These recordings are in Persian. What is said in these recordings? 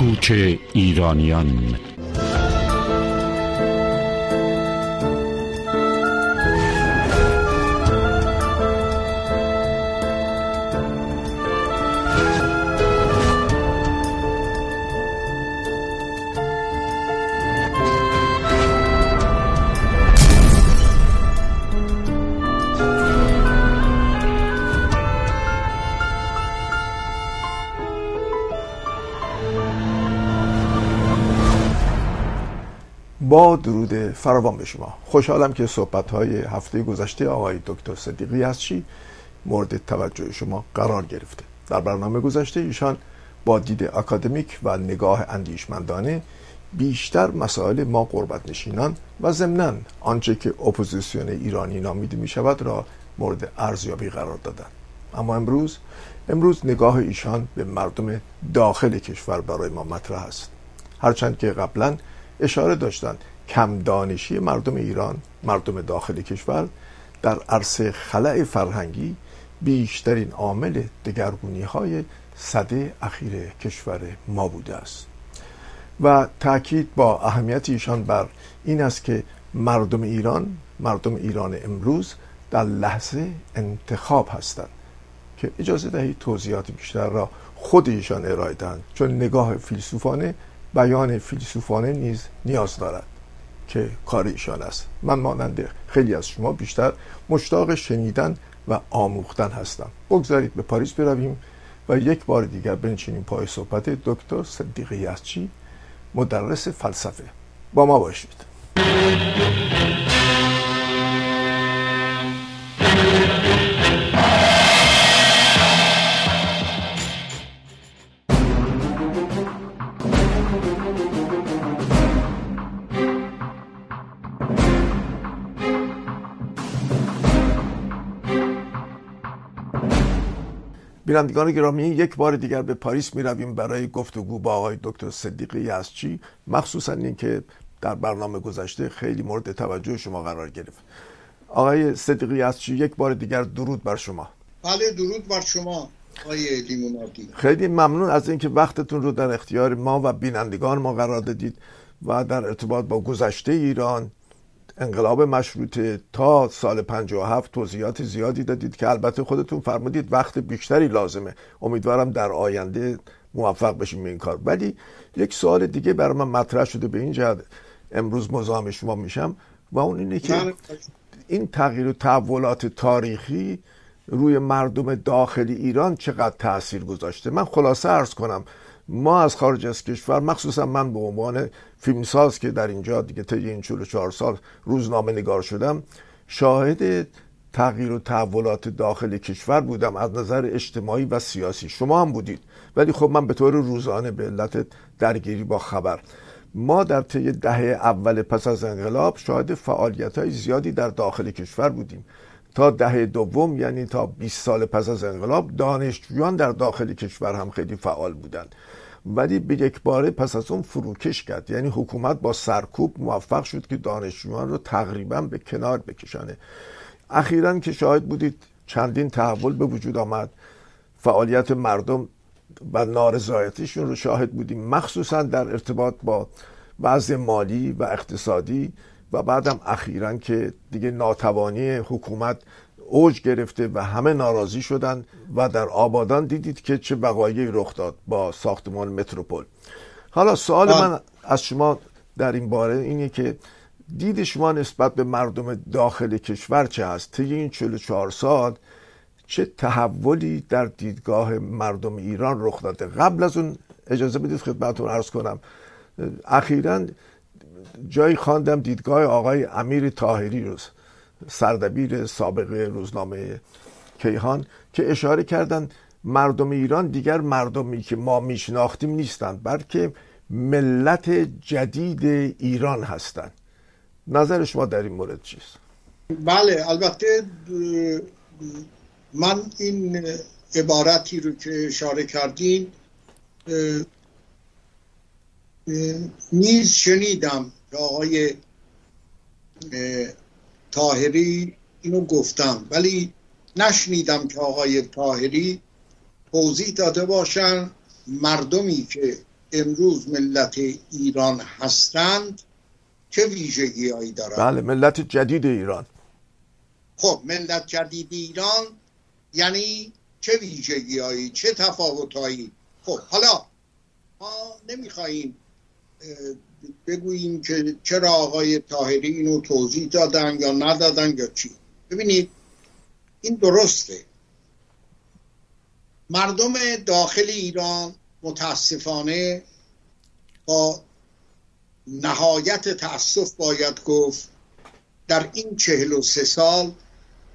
کوچ ایرانیان. فراوان به شما. خوشحالم که صحبت های هفته گذشته آقای دکتر صدیق یزدچی مورد توجه شما قرار گرفته. در برنامه گذشته ایشان با دید اکادمیک و نگاه اندیشمندانه بیشتر مسائل ما غربت نشینان و ضمنا آنچه که اپوزیسیون ایرانی نامیده می شود را مورد ارزیابی قرار دادند اما امروز امروز نگاه ایشان به مردم داخل کشور برای ما مطرح است. هرچند که قبلا اشاره داشتند کم دانشی مردم ایران مردم داخل کشور در عرصه خلع فرهنگی بیشترین عامل دگرگونی های صده اخیر کشور ما بوده است. و تاکید با اهمیت ایشان بر این است که مردم ایران مردم ایران امروز در لحظه انتخاب هستند که اجازه دهید توضیحات بیشتر را خود ایشان ارائه دهند چون نگاه فیلسوفانه بیان فیلسوفانه نیز نیاز دارد. که کار ایشان است. من مانند خیلی از شما بیشتر مشتاق شنیدن و آموختن هستم. بگذارید به پاریس برویم و یک بار دیگر بنشینیم پای صحبت دکتر صدیق یزچی مدرس فلسفه. با ما باشید. بینندگان گرامی یک بار دیگر به پاریس می رویم برای گفتگو با آقای دکتر صدیق یزچی مخصوصا اینکه در برنامه گذشته خیلی مورد توجه شما قرار گرفت. آقای صدیق یزچی یک بار دیگر درود بر شما. بله درود بر شما آقای لیموناردی خیلی ممنون از اینکه وقتتون رو در اختیار ما و بینندگان ما قرار دادید و در ارتباط با گذشته ایران انقلاب مشروطه تا سال 57 توضیحات زیادی دادید که البته خودتون فرمودید وقت بیشتری لازمه. امیدوارم در آینده موفق بشیم این کار. ولی یک سوال دیگه برای من مطرح شده به این جهت امروز مزاحم شما میشم و اون اینه که این تغییر و تحولات تاریخی روی مردم داخلی ایران چقدر تاثیر گذاشته؟ من خلاصه ارز کنم ما از خارج از کشور مخصوصا من به عنوان فیلمساز که در اینجا دیگه طی این چهار سال روزنامه نگار شدم شاهد تغییر و تحولات داخل کشور بودم از نظر اجتماعی و سیاسی. شما هم بودید. ولی خب من به طور روزانه به علت درگیری با خبر. ما در طی دهه اول پس از انقلاب شاهد فعالیت های زیادی در داخل کشور بودیم. تا دهه دوم یعنی تا 20 سال پس از انقلاب دانشجویان در داخل کشور هم خیلی فعال بودند. ولی به یک باره پس از اون فروکش کرد. یعنی حکومت با سرکوب موفق شد که دانشجویان رو تقریبا به کنار بکشانه. اخیرا که شاهد بودید چندین تحول به وجود آمد. فعالیت مردم و نارضایتیشون رو شاهد بودیم. مخصوصا در ارتباط با وضع مالی و اقتصادی و بعدم اخیرا که دیگه ناتوانی حکومت اوج گرفته و همه ناراضی شدن و در آبادان دیدید که چه وقایعی رخ داد با ساختمان متروپول. حالا سوال من از شما در این باره اینه که دید شما نسبت به مردم داخل کشور چه هست؟ طی این 44 سال چه تحولی در دیدگاه مردم ایران رخ داده؟ قبل از اون اجازه بدید خدمتتون عرض کنم. اخیرا جایی خواندم دیدگاه آقای امیر تاهری رو. سردبیر سابق روزنامه کیهان که اشاره کردند مردم ایران دیگر مردمی که ما میشناختیم نیستند بلکه ملت جدید ایران هستند. نظر شما در این مورد چیست؟ بله البته من این عبارتی رو که اشاره کردین نیز شنیدم که آقای تاهری اینو گفتم. ولی نشنیدم که آقای تاهری توضیح داده باشن مردمی که امروز ملت ایران هستند چه ویژگی هایی دارند بله ملت جدید ایران. خب ملت جدید ایران یعنی چه ویژگی هایی چه تفاوت هایی؟ خب حالا ما نمی‌خواهیم بگوییم که چرا آقای تاهری اینو توضیح دادن یا ندادن یا چی. ببینید این درسته. مردم داخل ایران متاسفانه با نهایت تاسف باید گفت در این چهل و سه سال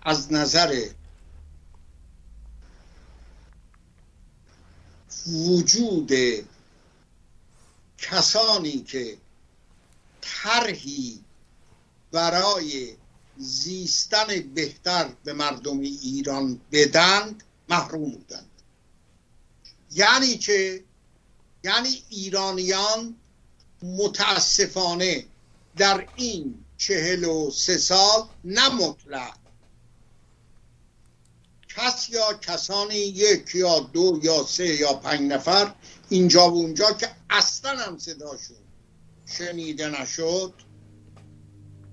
از نظر وجود کسانی که طرحی برای زیستن بهتر به مردم ایران بدند محروم بودند. یعنی که یعنی ایرانیان متاسفانه در این چهل و سه سال نه کس یا کسانی یک یا دو یا سه یا پنج نفر اینجا و اونجا که اصلا هم صداشون شنیده نشد.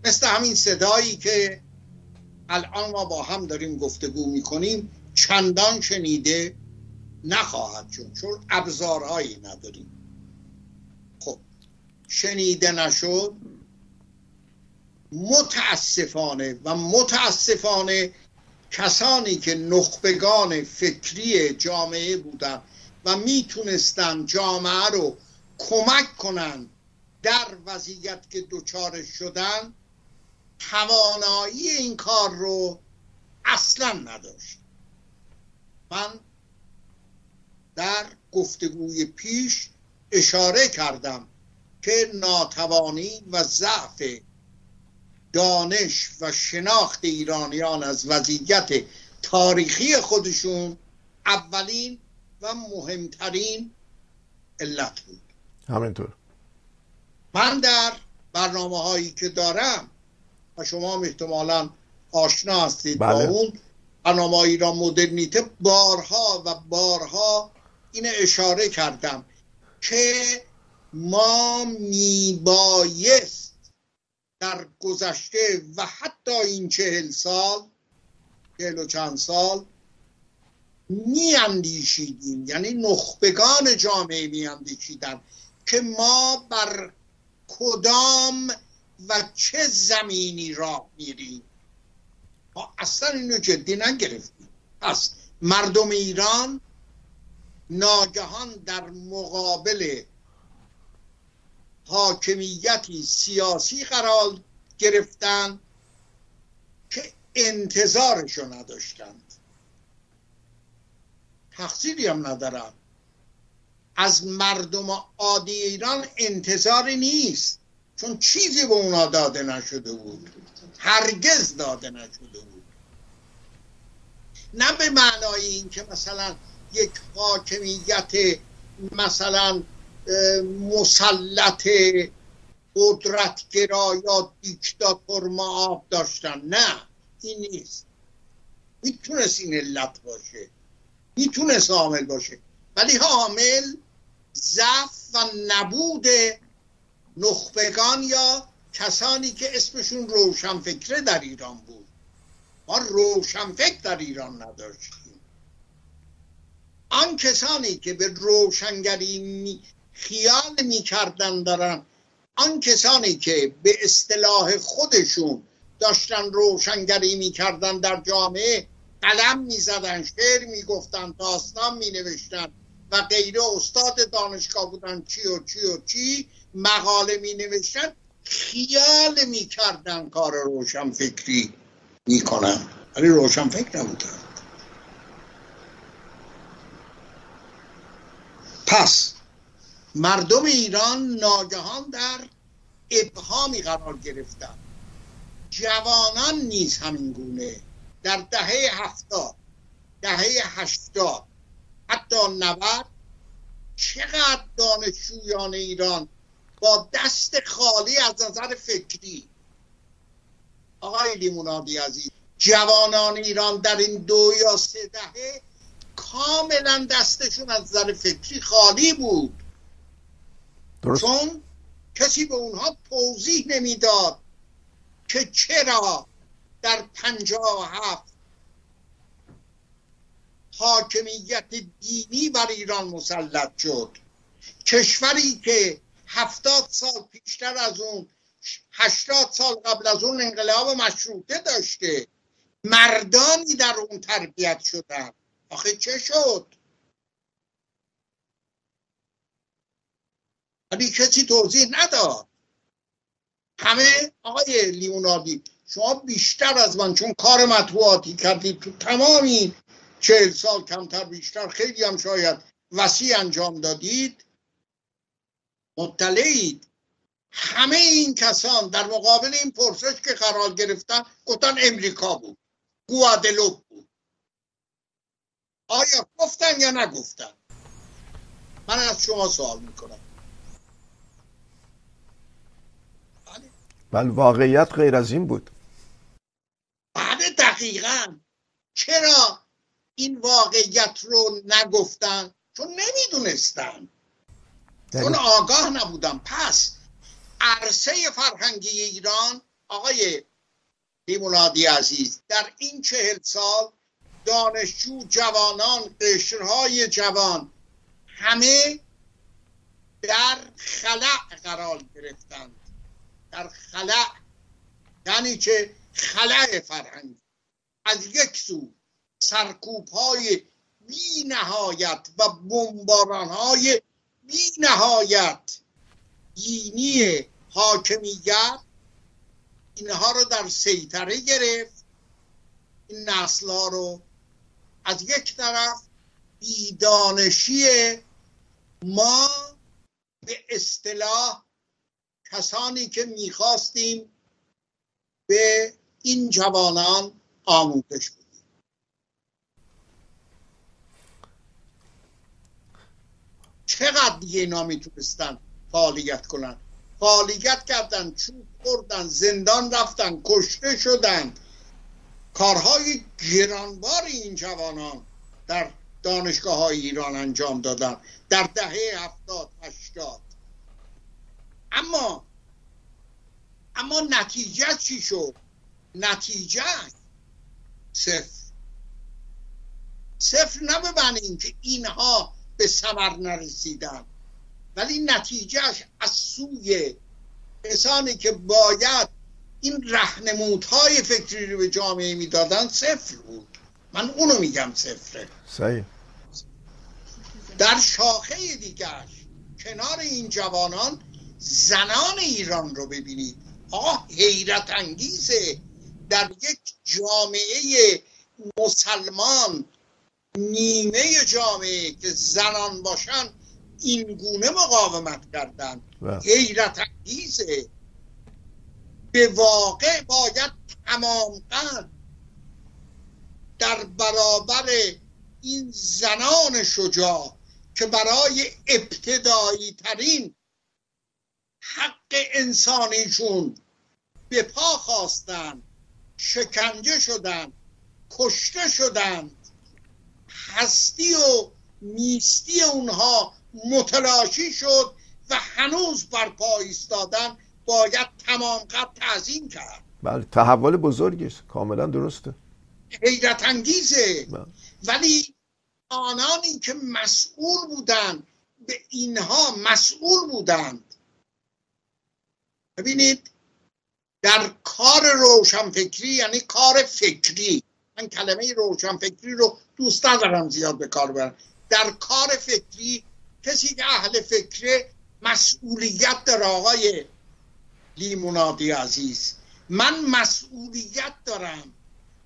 مثل همین صدایی که الان ما با هم داریم گفتگو می‌کنیم چندان شنیده نخواهد شد چون ابزارهایی نداریم. خب شنیده نشد. متاسفانه و متاسفانه کسانی که نخبگان فکری جامعه بودن و می‌تونستن جامعه رو کمک کنن در وضعیت که دوچارش شدن توانایی این کار رو اصلا نداشت. من در گفتگوی پیش اشاره کردم که ناتوانی و ضعف دانش و شناخت ایرانیان از وضعیت تاریخی خودشون اولین و مهمترین علت بود همینطور من در برنامه هایی که دارم و شما هم احتمالا آشنا هستید بله. با اون برنامه ایران مدرنیته بارها و بارها این اشاره کردم که ما میبایست در گذشته و حتی این چهل سال چهل و چند سال میاندیشیدیم. یعنی نخبگان جامعه میاندیشیدن که ما بر کدام و چه زمینی راه میریم. ما اصلا اینو جدی نگرفتیم. پس مردم ایران ناگهان در مقابل حاکمیتی سیاسی قرار گرفتن که انتظارشو نداشتند. تقصیری هم ندارم از مردم عادی ایران انتظاری نیست چون چیزی به اونا داده نشده بود. هرگز داده نشده بود. نه به معنای اینکه مثلا یک حاکمیت مثلا مسلط قدرتگرا یا دیکتاتور معاب داشتن. نه این نیست. می‌تونست این علت باشه. می‌تونست عامل باشه. ولی عامل ضعف و نبود نخبگان یا کسانی که اسمشون روشنفکره در ایران بود. ما روشنفکر در ایران نداشتیم. آن کسانی که به روشنگری خیال می‌کردن دارن. آن کسانی که به اصطلاح خودشون داشتن روشنگری می‌کردن در جامعه قلم می‌زدن شعر می‌گفتن داستان مینوشتن و غیره. استاد دانشگاه بودن چی و چی و چی مقاله می نوشتن خیال می‌کردن کار روشن فکری می‌کنن. ولی روشن فکر نبودن. پس مردم ایران ناگهان در ابهامی قرار گرفتن. جوانان نیز همین گونه. در دهه هفتاد دهه هشتاد حتی نود چقدر دانشجویان ایران با دست خالی از نظر فکری. آقای لیمونادی عزیز جوانان ایران در این دو یا سه دهه کاملا دستشون از نظر فکری خالی بود. درست. چون کسی به اونها توضیح نمی‌داد که چرا در پنجاه هفت حاکمیت دینی بر ایران مسلط شد. کشوری که هفتاد سال پیشتر از اون هشتاد سال قبل از اون انقلاب مشروطه داشته. مردانی در اون تربیت شدن. آخه چه شد؟ ولی کسی توضیح نداد. همه آقای لیوناردی شما بیشتر از من چون کار مطبوعاتی کردید تو تمام این چهل سال کمتر بیشتر خیلی هم شاید وسیع انجام دادید مطلعید. همه این کسان در مقابل این پرسش که قرار گرفتن گفتن امریکا بود گوادلوپ بود. آیا گفتن یا نگفتن؟ من از شما سوال می‌کنم. بله واقعیت غیر از این بود. بله دقیقا. چرا این واقعیت رو نگفتن؟ چون نمی‌دونستن. چون آگاه نبودن. پس عرصه فرهنگی ایران آقای لیمونادی عزیز در این چهل سال دانشجو جوانان قشرهای جوان همه در خلع قرار گرفتند در خلع یعنی که خلع فرهنگ. از یک سو سرکوب های بی نهایت و بمباران های بی نهایت دینی حاکمیت اینها رو در سیطره گرفت. این نسل ها رو از یک طرف بیدانشی ما به اصطلاح کسانی که می‌خواستیم به این جوانان آموزش بدیم. چقدر دیگه اینا می‌تونستن فعالیت کنن؟ فعالیت کردن چوب خوردن زندان رفتن کشته شدن. کارهای گرانبار این جوانان در دانشگاه های ایران انجام دادن. در دهه هفتاد هشتاد. اما اما نتیجه چی شد؟ نتیجه صفر. صفر نه که اینها به ثمر نرسیدن ولی نتیجهش از سوی کسانی که باید این رهنمودهای فکری رو به جامعه می‌دادن صفر بود. من اونو میگم صفره. صحیح. در شاخه دیگرش کنار این جوانان زنان ایران رو ببینید آه حیرت انگیزه. در یک جامعه مسلمان نیمه جامعه که زنان باشن این گونه مقاومت کردن. حیرت انگیزه. به واقع باید تمام قد در برابر این زنان شجاع که برای ابتدایی ترین حق انسانیشون به پا خواستن شکنجه شدن کشته شدند هستی و نیستی اونها متلاشی شد و هنوز بر پا ایستادن باید تمام قد تعظیم کرد. بله تحول بزرگی است. کاملا درسته. حیرت انگیزه. بله. ولی آنانی که مسئول بودند به اینها مسئول بودند ببینید در کار روشنفکری یعنی کار فکری. من کلمه روشنفکری رو دوست ندارم زیاد به کار برم. در کار فکری کسی که اهل فکره مسئولیت در آقای لیمونادی عزیز. من مسئولیت دارم.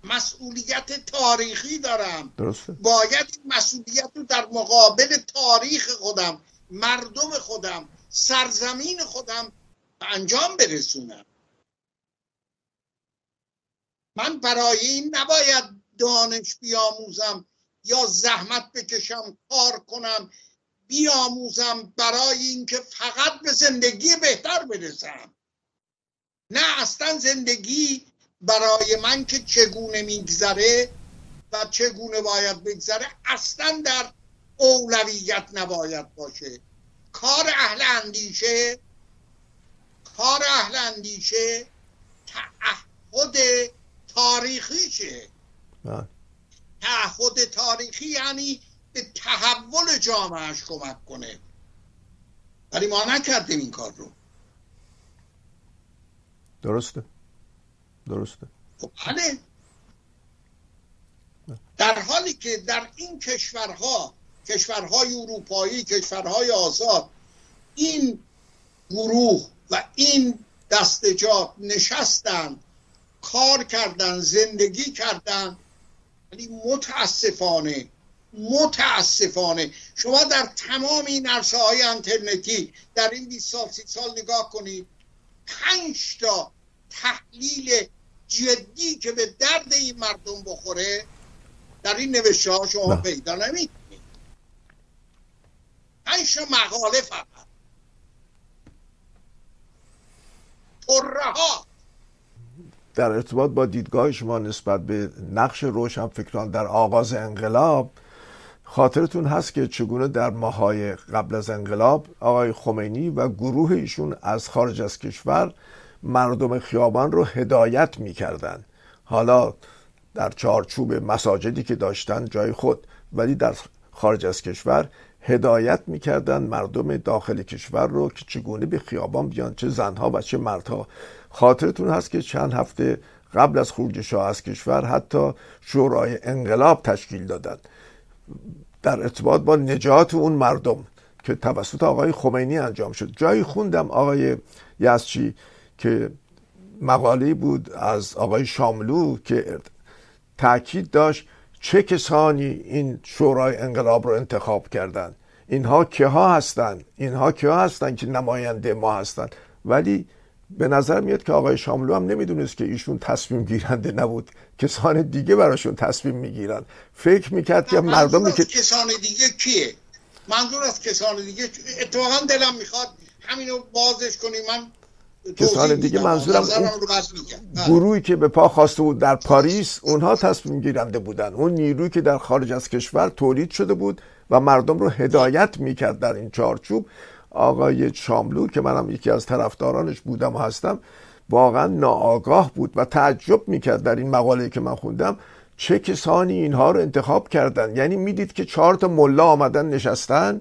مسئولیت تاریخی دارم. درسته. باید این مسئولیت رو در مقابل تاریخ خودم مردم خودم سرزمین خودم انجام برسونم. من برای این نباید دانش بیاموزم یا زحمت بکشم کار کنم بیاموزم برای اینکه فقط به زندگی بهتر برسم. نه اصلا زندگی برای من که چگونه میگذره و چگونه باید بگذره اصلا در اولویت نباید باشه. کار اهل اندیشه کار اهل اندیشه تعهد تاریخیشه. بله. تعهد تاریخی یعنی به تحول جامعهش کمک کنه. ولی ما نکردیم این کار رو. درسته. درسته. خب بله. در حالی که در این کشورها کشورهای اروپایی کشورهای آزاد این گروه و این دستجات نشستن کار کردن زندگی کردن. ولی متاسفانه متاسفانه شما در تمام این عرصه های انترنتی در این 20 سال 30 سال نگاه کنید پنج تا تحلیل جدی که به درد این مردم بخوره در این نوشته ها شما پیدا نمی‌کنید. پنج مقاله فقط. ها در ارتباط با دیدگاه شما نسبت به نقش روشنفکران در آغاز انقلاب خاطرتون هست که چگونه در ماهای قبل از انقلاب آقای خمینی و گروه ایشون از خارج از کشور مردم خیابان رو هدایت می‌کردن حالا در چارچوب مساجدی که داشتن جای خود ولی در خارج از کشور هدایت می‌کردن مردم داخل کشور رو که چگونه به خیابان بیان چه زنها و چه مردها. خاطرتون هست که چند هفته قبل از خروج شاه از کشور حتی شورای انقلاب تشکیل دادند. در ارتباط با نجات اون مردم که توسط آقای خمینی انجام شد. جایی خوندم آقای یزچی که مقاله بود از آقای شاملو که تاکید داشت چه کسانی این شورای انقلاب رو انتخاب کردند اینها که ها هستند اینها که ها هستند که نماینده ما هستند ولی به نظر میاد که آقای شاملو هم نمی‌دونست که ایشون تصمیم گیرنده نبود. کسان دیگه براشون تصمیم می‌گیرن. فکر می‌کرد که مردمی که کسان دیگه کیه؟ منظور از کسان دیگه اتفاقا دلم می‌خواد همینو بازش کنی من کسان دیگه منظورم اون گروهی که به پا خواسته بود در پاریس اونها تصمیم گیرنده بودن. اون نیرویی که در خارج از کشور تولید شده بود و مردم رو هدایت می‌کرد در این چارچوب. آقای شاملو که منم یکی از طرفدارانش بودم و هستم واقعا ناآگاه بود و تعجب می‌کرد در این مقاله که من خوندم. چه کسانی اینها رو انتخاب کردن؟ یعنی می‌دید که چهار تا ملا آمدن نشستن؟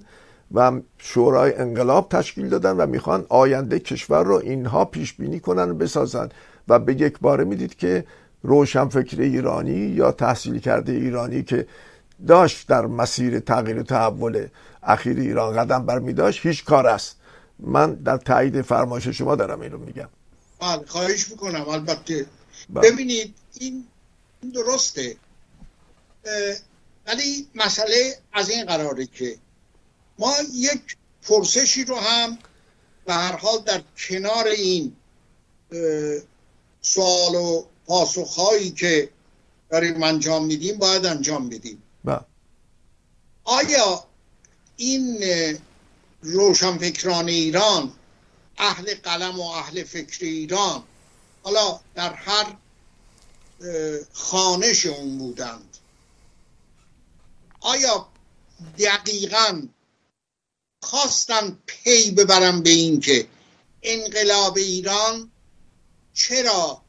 و شورای انقلاب تشکیل دادن و می‌خوان آینده کشور رو اینها پیش بینی کنن و بسازن. و به یک باره می‌دید که روشنفکر ایرانی یا تحصیل کرده ایرانی که داشت در مسیر تغییر و تحول اخیر ایران قدم بر داشت هیچ کار است. من در تایید فرمایش شما دارم این رو میگم. بله خواهش می‌کنم. البته بله. ببینید این درسته. ولی مسئله از این قراره که ما یک پرسشی رو هم به هر حال در کنار این سوال و پاسخهایی که داریم انجام میدیم باید انجام بدیم بله. آیا این روشنفکران ایران اهل قلم و اهل فکر ایران حالا در هر خانش اون بودند آیا دقیقا خواستن پی ببرن به این که انقلاب ایران چرا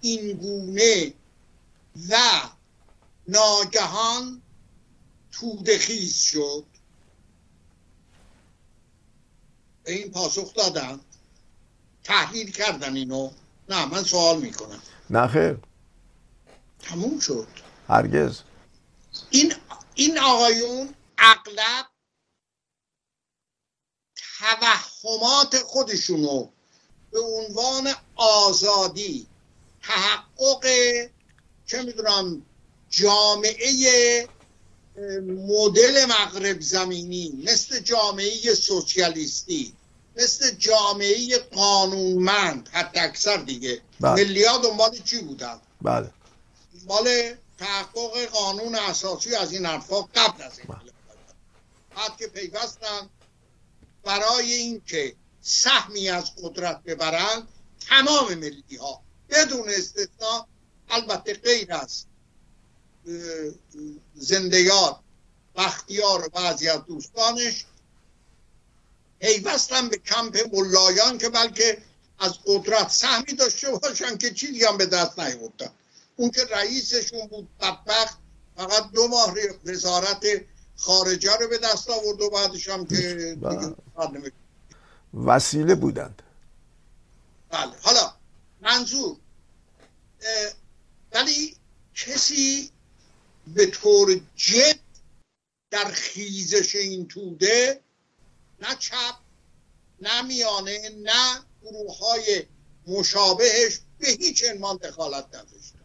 این گونه و ناگهان تودخیز شد؟ به این پاسخ دادن تحلیل کردن اینو. نه من سوال می‌کنم. نه خیر. تموم شد. هرگز. این این آقایون اغلب توهمات خودشونو به عنوان آزادی تحقق چه می‌دونم جامعه مدل مغرب زمینی مثل جامعه سوسیالیستی مثل جامعه قانونمند حتی اکثر دیگه بله. ملیا دنبال چی بودن بله دنبال تحقق قانون اساسی از این حرفا قبل از این بله. بعد که پیوستن برای اینکه سهمی از قدرت ببرند تمام ملی ها بدون استثنا البته غیر از زندگار بختیار و بعضی از دوستانش پیوستن به کمپ ملایان که بلکه از قدرت سهمی داشته باشن که چیزی هم به دست نیوردن اون که رئیسشون بود بدبخت فقط دو ماه وزارت خارجه رو به دست آورد و بعدش هم که بله. وسیله بودند. بله. حالا منظور ولی کسی به طور جد در خیزش این توده نه چپ نه میانه نه گروه های مشابهش به هیچ عنوان دخالت نداشتن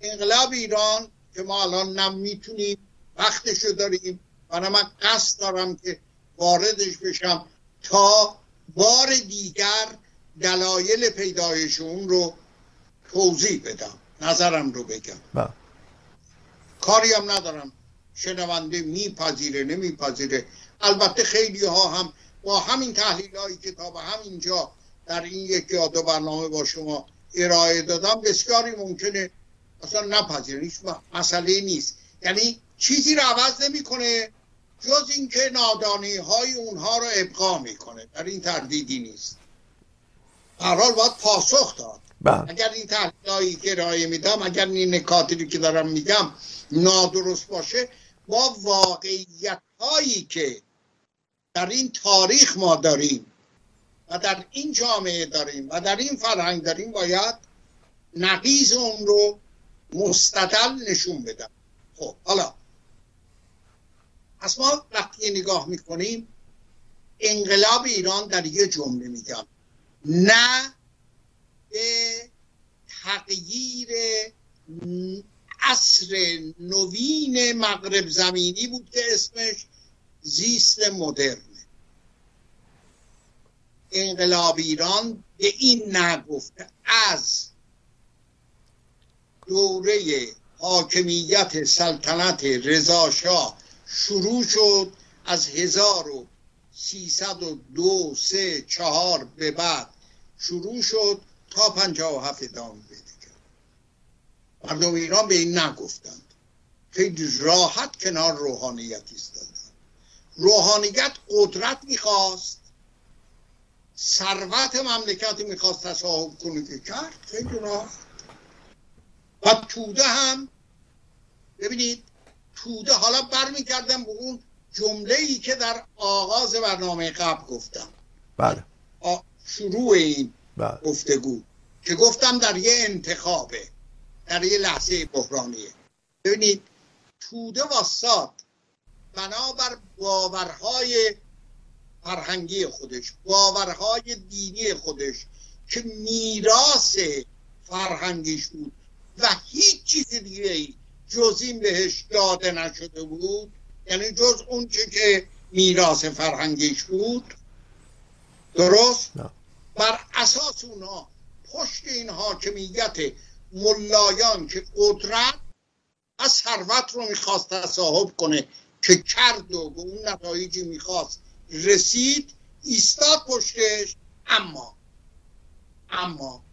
انقلاب ایران که ما الان نمی‌تونیم وقتشو داریم. و من قصد دارم که واردش بشم تا بار دیگر دلایل پیدایش اون رو توضیح بدم. نظرم رو بگم. با. بله. کاری هم ندارم. شنونده میپذیره نمیپذیره. البته خیلی ها هم با همین تحلیل هایی که تا به همینجا در این یک یا دو برنامه با شما ارائه دادم بسیاری ممکنه اصلا نپذیره هیچ مسئله نیست. یعنی چیزی رو عوض نمی‌کنه جز اینکه نادانی های اونها رو ابقا می‌کنه. در این تردیدی نیست. حال باید پاسخ داد. بله. اگر این تحلیلایی که ارائه میدم اگر این نکاتی که دارم میگم نادرست باشه با واقعیت هایی که در این تاریخ ما داریم و در این جامعه داریم و در این فرهنگ داریم باید نقیز اون رو مستدل نشون بدم. خب حالا از ما وقتی نگاه می‌کنیم انقلاب ایران در یه جمله میگم نه به تغییر عصر نوین مغرب زمینی بود که اسمش زیست مدرن. انقلاب ایران به این نگفته از دوره حاکمیت سلطنت رضاشاه شروع شد از هزار و سیصد و دو سه چهار به بعد. شروع شد تا پنجاه و هفت ادامه بده. مردم ایران به این نگفتند. خیلی راحت کنار روحانیت ایستادن روحانیت قدرت می‌خواست. ثروت مملکت می‌خواست تصاحب کنه که کرد. خیلی راحت. و توده هم ببینید توده. حالا برمیگردم به اون جمله ای که در آغاز برنامه قبل گفتم. بله. شروع این بله. گفتگو که گفتم در یه انتخابه در یه لحظه بحرانیه. ببینید توده واساد بنابر باورهای فرهنگی خودش باورهای دینی خودش که میراث فرهنگیش بود و هیچ چیز دیگه ای جز این بهش داده نشده بود؟ یعنی جز اون که میراث فرهنگیش بود؟ درست؟ بر اساس اونا پشت این حاکمیت ملایان که قدرت از ثروت رو می‌خواست تصاحب کنه که کرد و به اون نتایجی می‌خواست رسید ایستاد پشتش اما اما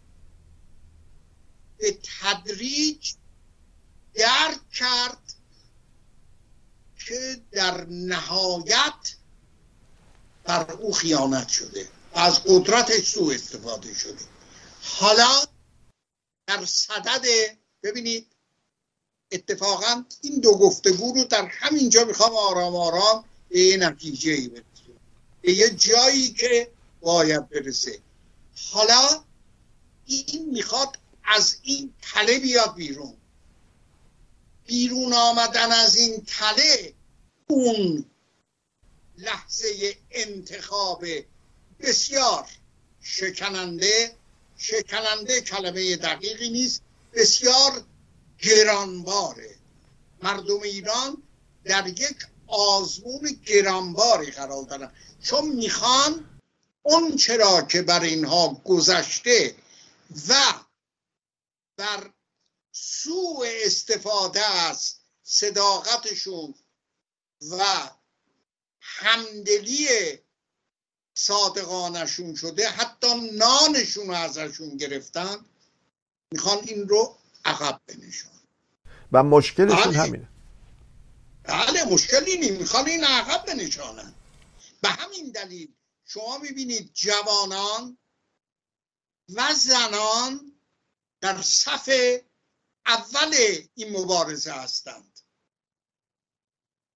به تدریج درک کرد که در نهایت بر او خیانت شده. از قدرتش سوء استفاده شده. حالا در صدد ببینید اتفاقا این دو گفتگو رو در همینجا می‌خوام آرام آرام به یه نتیجه ای برسه به یه جایی که باید برسه. حالا این می‌خواد از این تله بیاد بیرون. بیرون آمدن از این تله اون لحظه انتخاب بسیار شکننده شکننده کلمه دقیقی نیست بسیار گرانباره مردم ایران در یک آزمون گرانباری قرار دارن. چون می‌خوان اون چرا که بر اینها گذشته و بر سوء استفاده از صداقتشون و همدلی صادقانشون شده حتی نانشون رو ازشون گرفتن می‌خوان این رو عقب بنشان و مشکلشون بله. همینه. بله مشکلی نی می‌خوان این عقب بنشانن به همین دلیل شما می‌بینید جوانان و زنان در صف اول این مبارزه هستند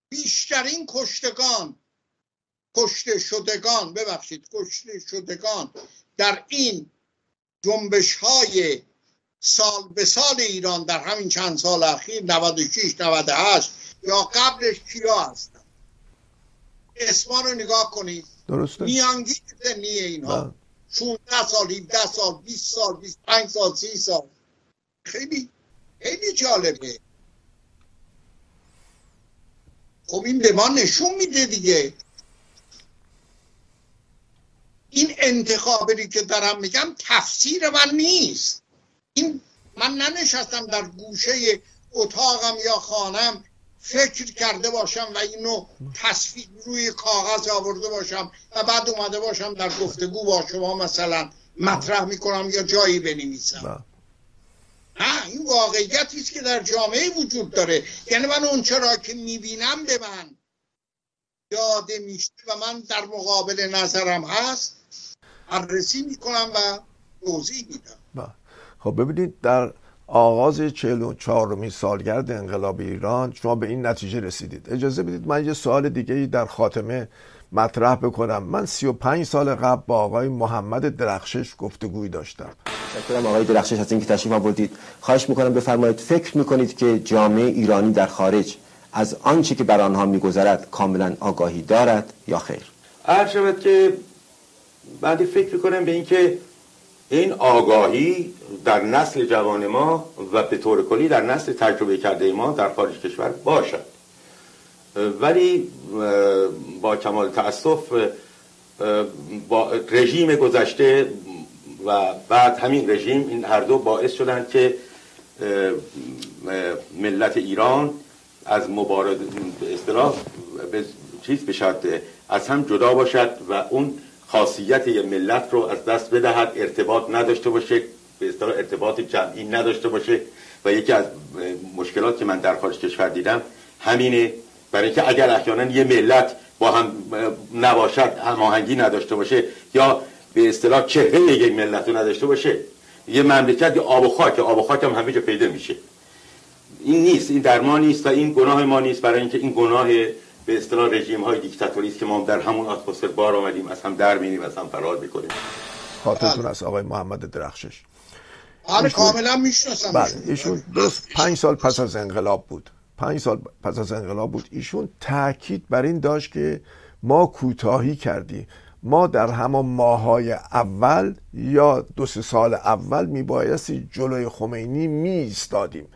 بیشترین کشتگان کشته شدگان ببخشید کشته شدگان در این جنبش های سال به سال ایران در همین چند سال اخیر 96 98 یا قبلش کیا هستن؟ اسما رو نگاه کنید. درسته. میانگین سنی اینها 16 سال 17 سال 20 سال 25 سال 30 سال. خیلی خیلی جالبه. خب این به ما نشون میده دیگه. این انتخابی که دارم میگم تفسیر من نیست. این من ننشستم در گوشه اتاقم یا خانم فکر کرده باشم و اینو تصویر روی کاغذ آورده باشم و بعد اومده باشم در گفتگو با شما مثلا مطرح می‌کنم یا جایی بنویسم. بله. نه این واقعیتی است که در جامعه وجود داره. یعنی من اون چرا که می‌بینم به من یاده میشه و من در مقابل نظرم هست بررسی می‌کنم و توضیح میدم. خب ببینید در آغاز 44 سالگرد انقلاب ایران شما به این نتیجه رسیدید. اجازه بدید من یه سوال دیگه در خاتمه مطرح بکنم. من 35 سال قبل با آقای محمد درخشش گفتگوی داشتم. متشکرم آقای درخشش از اینکه تشریف آوردید. خواهش می‌کنم بفرمایید فکر می‌کنید که جامعه ایرانی در خارج از آنچه که بر آنها میگذرد کاملا آگاهی دارد یا خیر؟ عرض شود که بعدی فکر می‌کنم به اینکه این آگاهی در نسل جوان ما و به طور کلی در نسل تجربه کرده ما در خارج کشور باشد. ولی با کمال تاسف با رژیم گذشته و بعد همین رژیم این هر دو باعث شدن که ملت ایران از مبارد اصطلاح به چیز بشد از هم جدا باشد و اون خاصیت یه ملت رو از دست بدهد ارتباط نداشته باشه به اصطلاح ارتباط جمعی نداشته باشه. و یکی از مشکلات که من در خارج کشور دیدم همینه برای اینکه اگر احیانا یه ملت با هم نباشد هماهنگی نداشته باشه یا به اصطلاح چهره یک ملت رو نداشته باشه یه مملکت آب و خاک آب و خاک هم همه جا پیدا میشه. این نیست این در ما نیست و این گناه ما نیست. برای اینکه این گناه به اصطلاح رژیم های دیکتاتوری است که ما در همون اتمسفر بار آمدیم از هم در میریم از هم فرار می‌کنیم. خاطرتون از آقای محمد درخشش. آره کاملا می‌شناسم بله ایشون درست پنج سال پس از انقلاب بود. پنج سال پس از انقلاب بود. ایشون تاکید بر این داشت که ما کوتاهی کردیم. ما در همان ماهای اول یا دو سه سال اول میبایستی جلوی خمینی می ایستادیم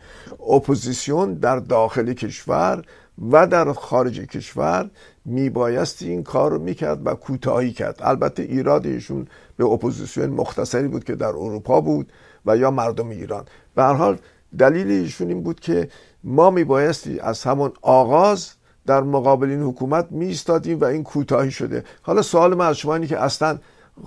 اپوزیسیون در داخل کشور و در خارج کشور میبایستی این کار رو می‌کرد و کوتاهی کرد. البته ایراد ایشون به اپوزیسیون مختصری بود که در اروپا بود و یا مردم ایران. به حال دلیل ایشون این بود که ما میبایستی از همون آغاز در مقابل این حکومت می‌ایستادیم و این کوتاهی شده. حالا سوال من از شما اینه که اصلا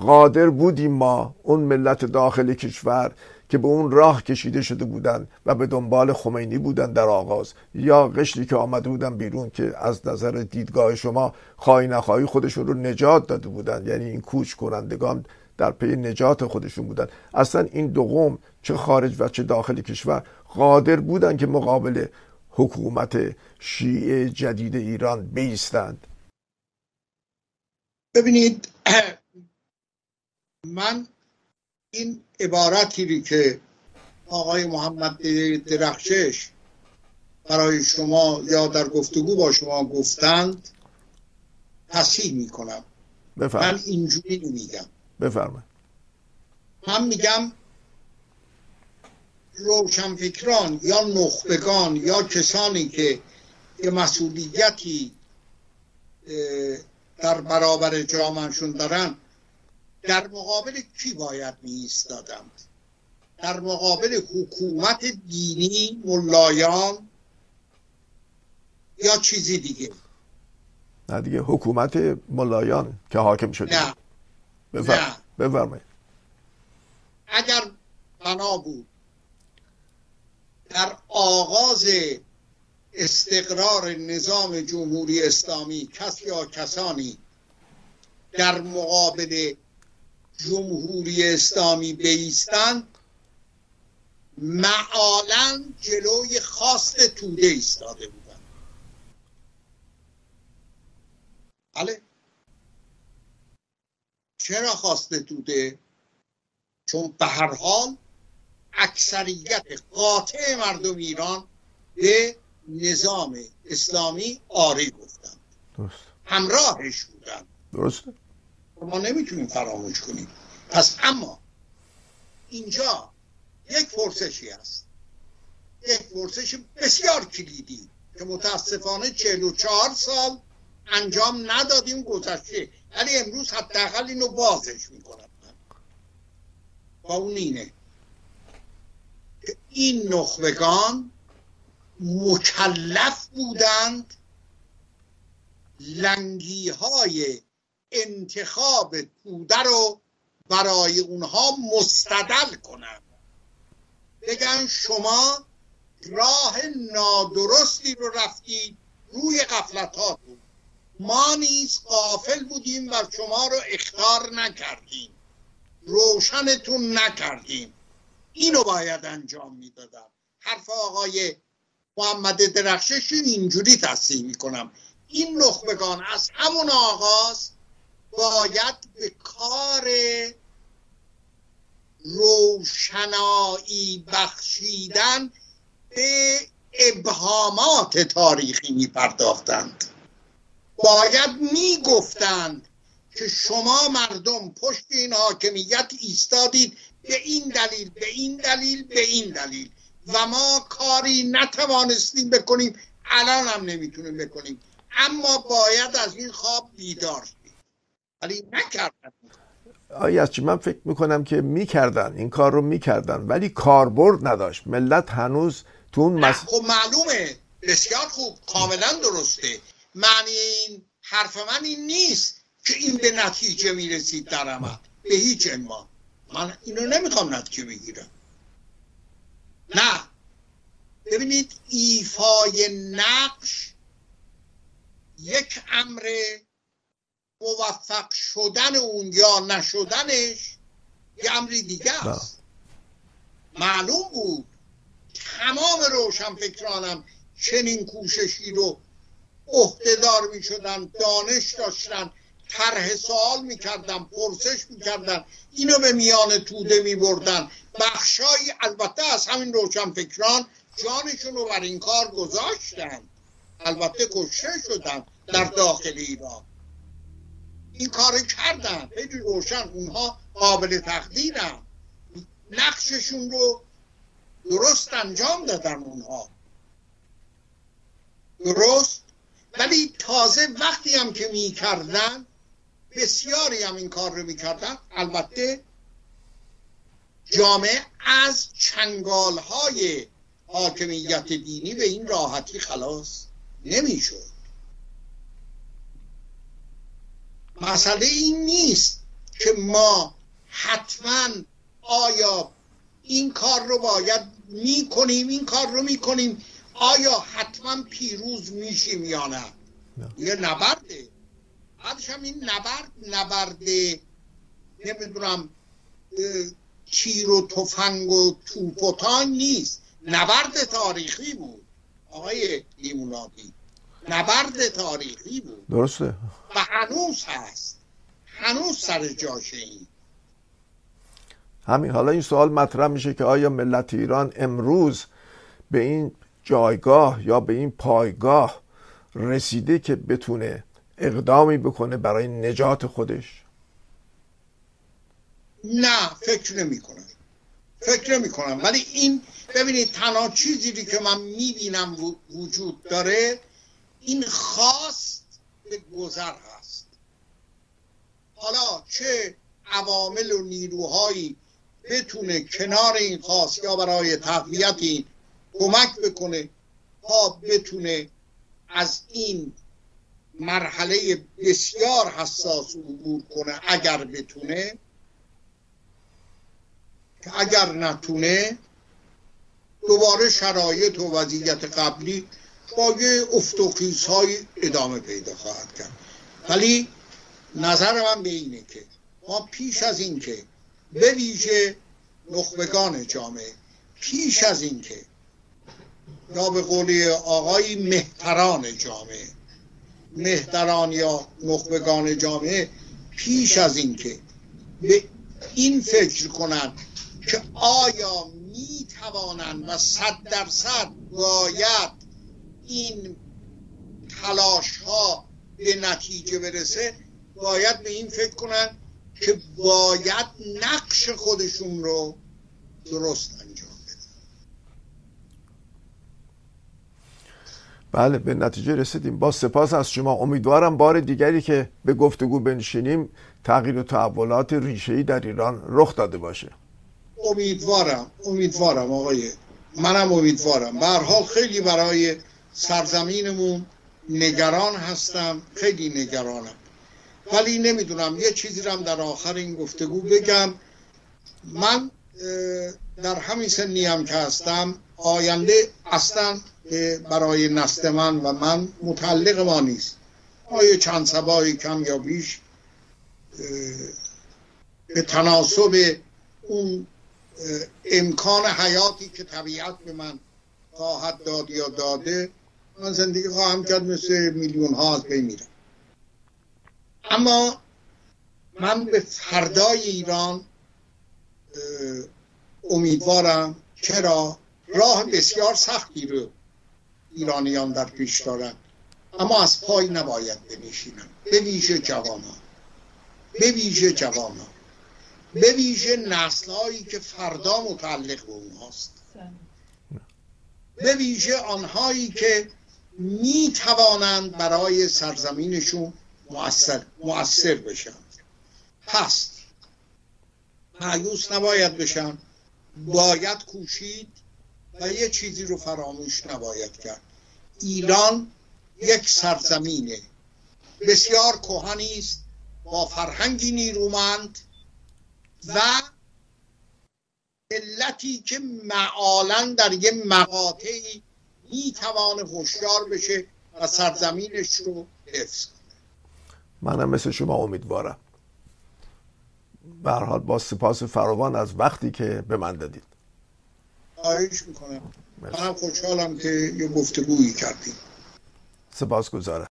قادر بودیم ما اون ملت داخل کشور که به اون راه کشیده شده بودن و به دنبال خمینی بودن در آغاز یا قشری که آمده بودن بیرون که از نظر دیدگاه شما خواهی نخواهی خودشون رو نجات داده بودن یعنی این کوچ کنندگان در پی نجات خودشون بودن. اصلا این دو قوم چه خارج و چه داخل کشور قادر بودن که مقابل حکومت شیعه جدید ایران بیستند. ببینید من این عبارتی که آقای محمد درخشش برای شما یا در گفتگو با شما گفتند تصحیح می‌کنم. من اینجوری میگم بفرمایید. من میگم روشنفکران یا نخبگان یا کسانی که یه مسئولیتی در برابر جامعشون دارن در مقابل کی باید می ایستادند در مقابل حکومت دینی ملایان یا چیزی دیگه؟ نه دیگه حکومت ملایان که حاکم شده. نه. بفرمایید. اگر بنا بود در آغاز استقرار نظام جمهوری اسلامی کس یا کسانی در مقابل جمهوری اسلامی بیستند معالا جلوی خواست توده ایستاده بودن بله؟ چرا خواست توده؟ چون به هر حال اکثریت قاطع مردم ایران به نظام اسلامی آری گفتند. همراهش بودن درسته. ما نمی‌تونیم فراموش کنیم. پس اما اینجا یک پرسشی است یک پرسش بسیار کلیدی که متاسفانه 44 سال انجام ندادیم گذشته. ولی امروز حداقل اینو بازش می‌کنم و اون اینه. این نخبگان مکلف بودند. لنگی های انتخاب توده رو برای اونها مستدل کنند بگن شما راه نادرستی رو رفتید روی غفلتاتون. ما نیز قافل بودیم و شما رو اختار نکردیم. روشنتون نکردیم. اینو باید انجام می‌دادم. حرف آقای محمد درخشش اینجوری تصحیح می‌کنم. این نخبگان از همون آغاز باید به کار روشنایی بخشیدن به ابهامات تاریخی می پرداختند باید می گفتند که شما مردم پشت این حاکمیت ایستادید به این دلیل به این دلیل به این دلیل. و ما کاری نتوانستیم بکنیم الان هم نمی‌تونیم بکنیم. اما باید از این خواب بیدار شیم. ولی نکردن. آیا چی؟ من فکر می‌کنم که می‌کردن. این کار رو می‌کردن. ولی کاربرد نداشت. ملت هنوز تو اون مس... خب معلومه. بسیار خوب. کاملا درسته. معنی این حرف من این نیست که این به نتیجه می‌رسید در عمل. به هیچ انما من اینو نمی‌خوام نتیجه بگیرم. نه. ببینید ایفای نقش یک امر موفق شدن اون یا نشدنش یه امری دیگه است. معلوم بود. تمام روشنفکرانم چنین کوششی رو عهدهدار می شدن دانش داشتن طرح سوال می‌کردن پرسش می‌کردن اینو به میان توده میبردن. بخشایی البته از همین روشنفکران جانشون رو بر این کار گذاشتن. البته کشته شدن در داخل ایران. این کار کردن. خیلی روشن. اونها قابل تقدیرن. نقششون رو درست انجام دادن اونها. درست ولی تازه وقتی هم که می‌کردن بسیاری هم این کار رو می‌کردن. البته جامعه از چنگال های حاکمیت دینی به این راحتی خلاص نمی‌شد. مسئله این نیست که ما حتما آیا این کار رو باید می‌کنیم این کار رو می‌کنیم. آیا حتما پیروز میشیم یا نه؟ یه نبرده. بعدش هم این نبرد نبرد نمی‌دونم چیر و تفنگ و توپ و نیست. نبرد تاریخی بود. آقای لیمونادی. نبرد تاریخی بود. درسته. و هنوز هست. هنوز سر جاشه این. همین. حالا این سوال مطرح میشه که آیا ملت ایران امروز به این جایگاه یا به این پایگاه رسیده که بتونه اقدامی بکنه برای نجات خودش؟ نه فکر نمی کنم فکر نمی کنم ولی این ببینید تنها چیزی که من می‌بینم وجود داره این خواست به گذر هست. حالا چه عوامل و نیروهایی بتونه کنار این خواست یا برای تقویت این کمک بکنه تا بتونه از این مرحله بسیار حساس عبور کنه اگر بتونه. که اگر نتونه دوباره شرایط و وضعیت قبلی با یه های ادامه پیدا خواهد کرد. ولی نظر من به اینه که ما پیش از این که به ویژه نخبگان جامعه پیش از این که یا به قولی آقای مهتران جامعه. مهتران یا نخبگان جامعه پیش از این که به این فکر کنند که آیا می توانند و صد درصد باید این تلاش ها به نتیجه برسه باید به این فکر کنند که باید نقش خودشون رو درست انجام بله به نتیجه رسیدیم. با سپاس از شما. امیدوارم بار دیگری که به گفتگو بنشینیم تغییر و تحولات ریشه‌ای در ایران رخ داده باشه. امیدوارم امیدوارم آقای منم امیدوارم. به حال خیلی برای سرزمینمون نگران هستم خیلی نگرانم. ولی نمی‌دونم یه چیزی رو در آخر این گفتگو بگم. من در همین سنی هم که هستم آینده اصلا برای نسل من و من متعلق ما نیست. آیا چند سبایی کم یا بیش به تناسب اون امکان حیاتی که طبیعت به من خواهد داد یا داده من زندگی خواهم کرد مثل میلیون ها از بمیرم اما من به فردای ایران امیدوارم. چرا؟ راه بسیار سختی رو ایرانیان در پیش دارند اما از پای نباید بنشینم به ویژه جوانان. به ویژه جوانان. به ویژه نسلهایی که فردا متعلق به اونهاست به ویژه آنهایی که می توانند برای سرزمینشون مؤثر, مؤثر بشن. پس معیوس نباید بشن. باید کوشید و یه چیزی رو فراموش نباید کرد. ایران یک سرزمینه. بسیار کهنی است با فرهنگی نیرومند و ملتی که معالا در یه مقاطعی می‌توانه هوشیار بشه و سرزمینش رو حفظ کنه. منم مثل شما امیدوارم. به حال با سپاس فراوان از وقتی که به من دادید. خواهش می‌کنم. منم خوشحالم که یه گفتگویی کردیم. سپاس گذارم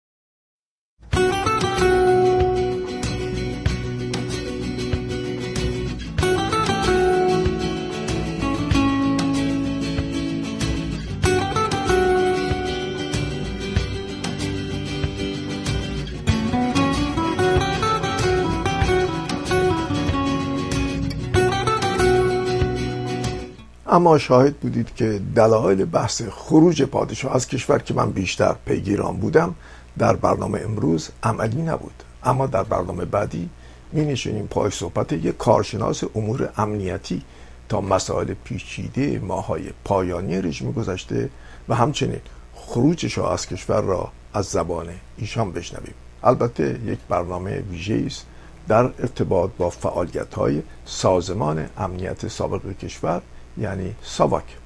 اما شاهد بودید که دلایل بحث خروج پادشاه از کشور که من بیشتر پیگیران بودم در برنامه امروز عملی نبود. اما در برنامه بعدی می نشینیم پای صحبت یک کارشناس امور امنیتی تا مسائل پیچیده ماهای پایانی رژیم گذشته و همچنین خروج شاه از کشور را از زبان ایشان بشنویم. البته یک برنامه ویژه است در ارتباط با فعالیت های سازمان امنیت سابق کشور یعنی ساواک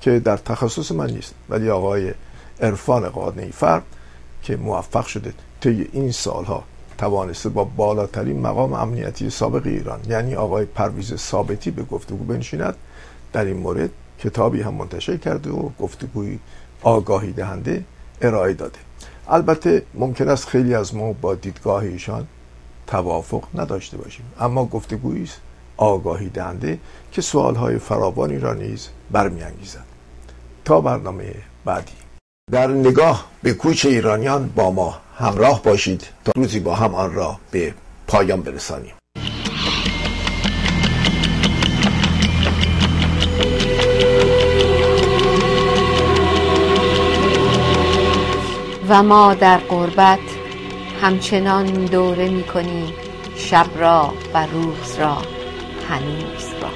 که در تخصص من نیست. ولی آقای عرفان قانعی فرد که موفق شده طی این سالها توانسته با بالاترین مقام امنیتی سابق ایران یعنی آقای پرویز ثابتی به گفتگو بنشیند در این مورد کتابی هم منتشر کرده و گفتگوی آگاهی دهنده ارائه داده. البته ممکن است خیلی از ما با دیدگاه ایشان توافق نداشته باشیم اما گفتگویی است. آگاهی دهنده که سوالهای فراوانی را نیز برمیانگیزد. تا برنامه بعدی. در نگاه به کوچ ایرانیان با ما همراه باشید تا روزی با هم آن را به پایان برسانیم. و ما در قربت همچنان دوره می کنیم شب را و روز را. هنوز را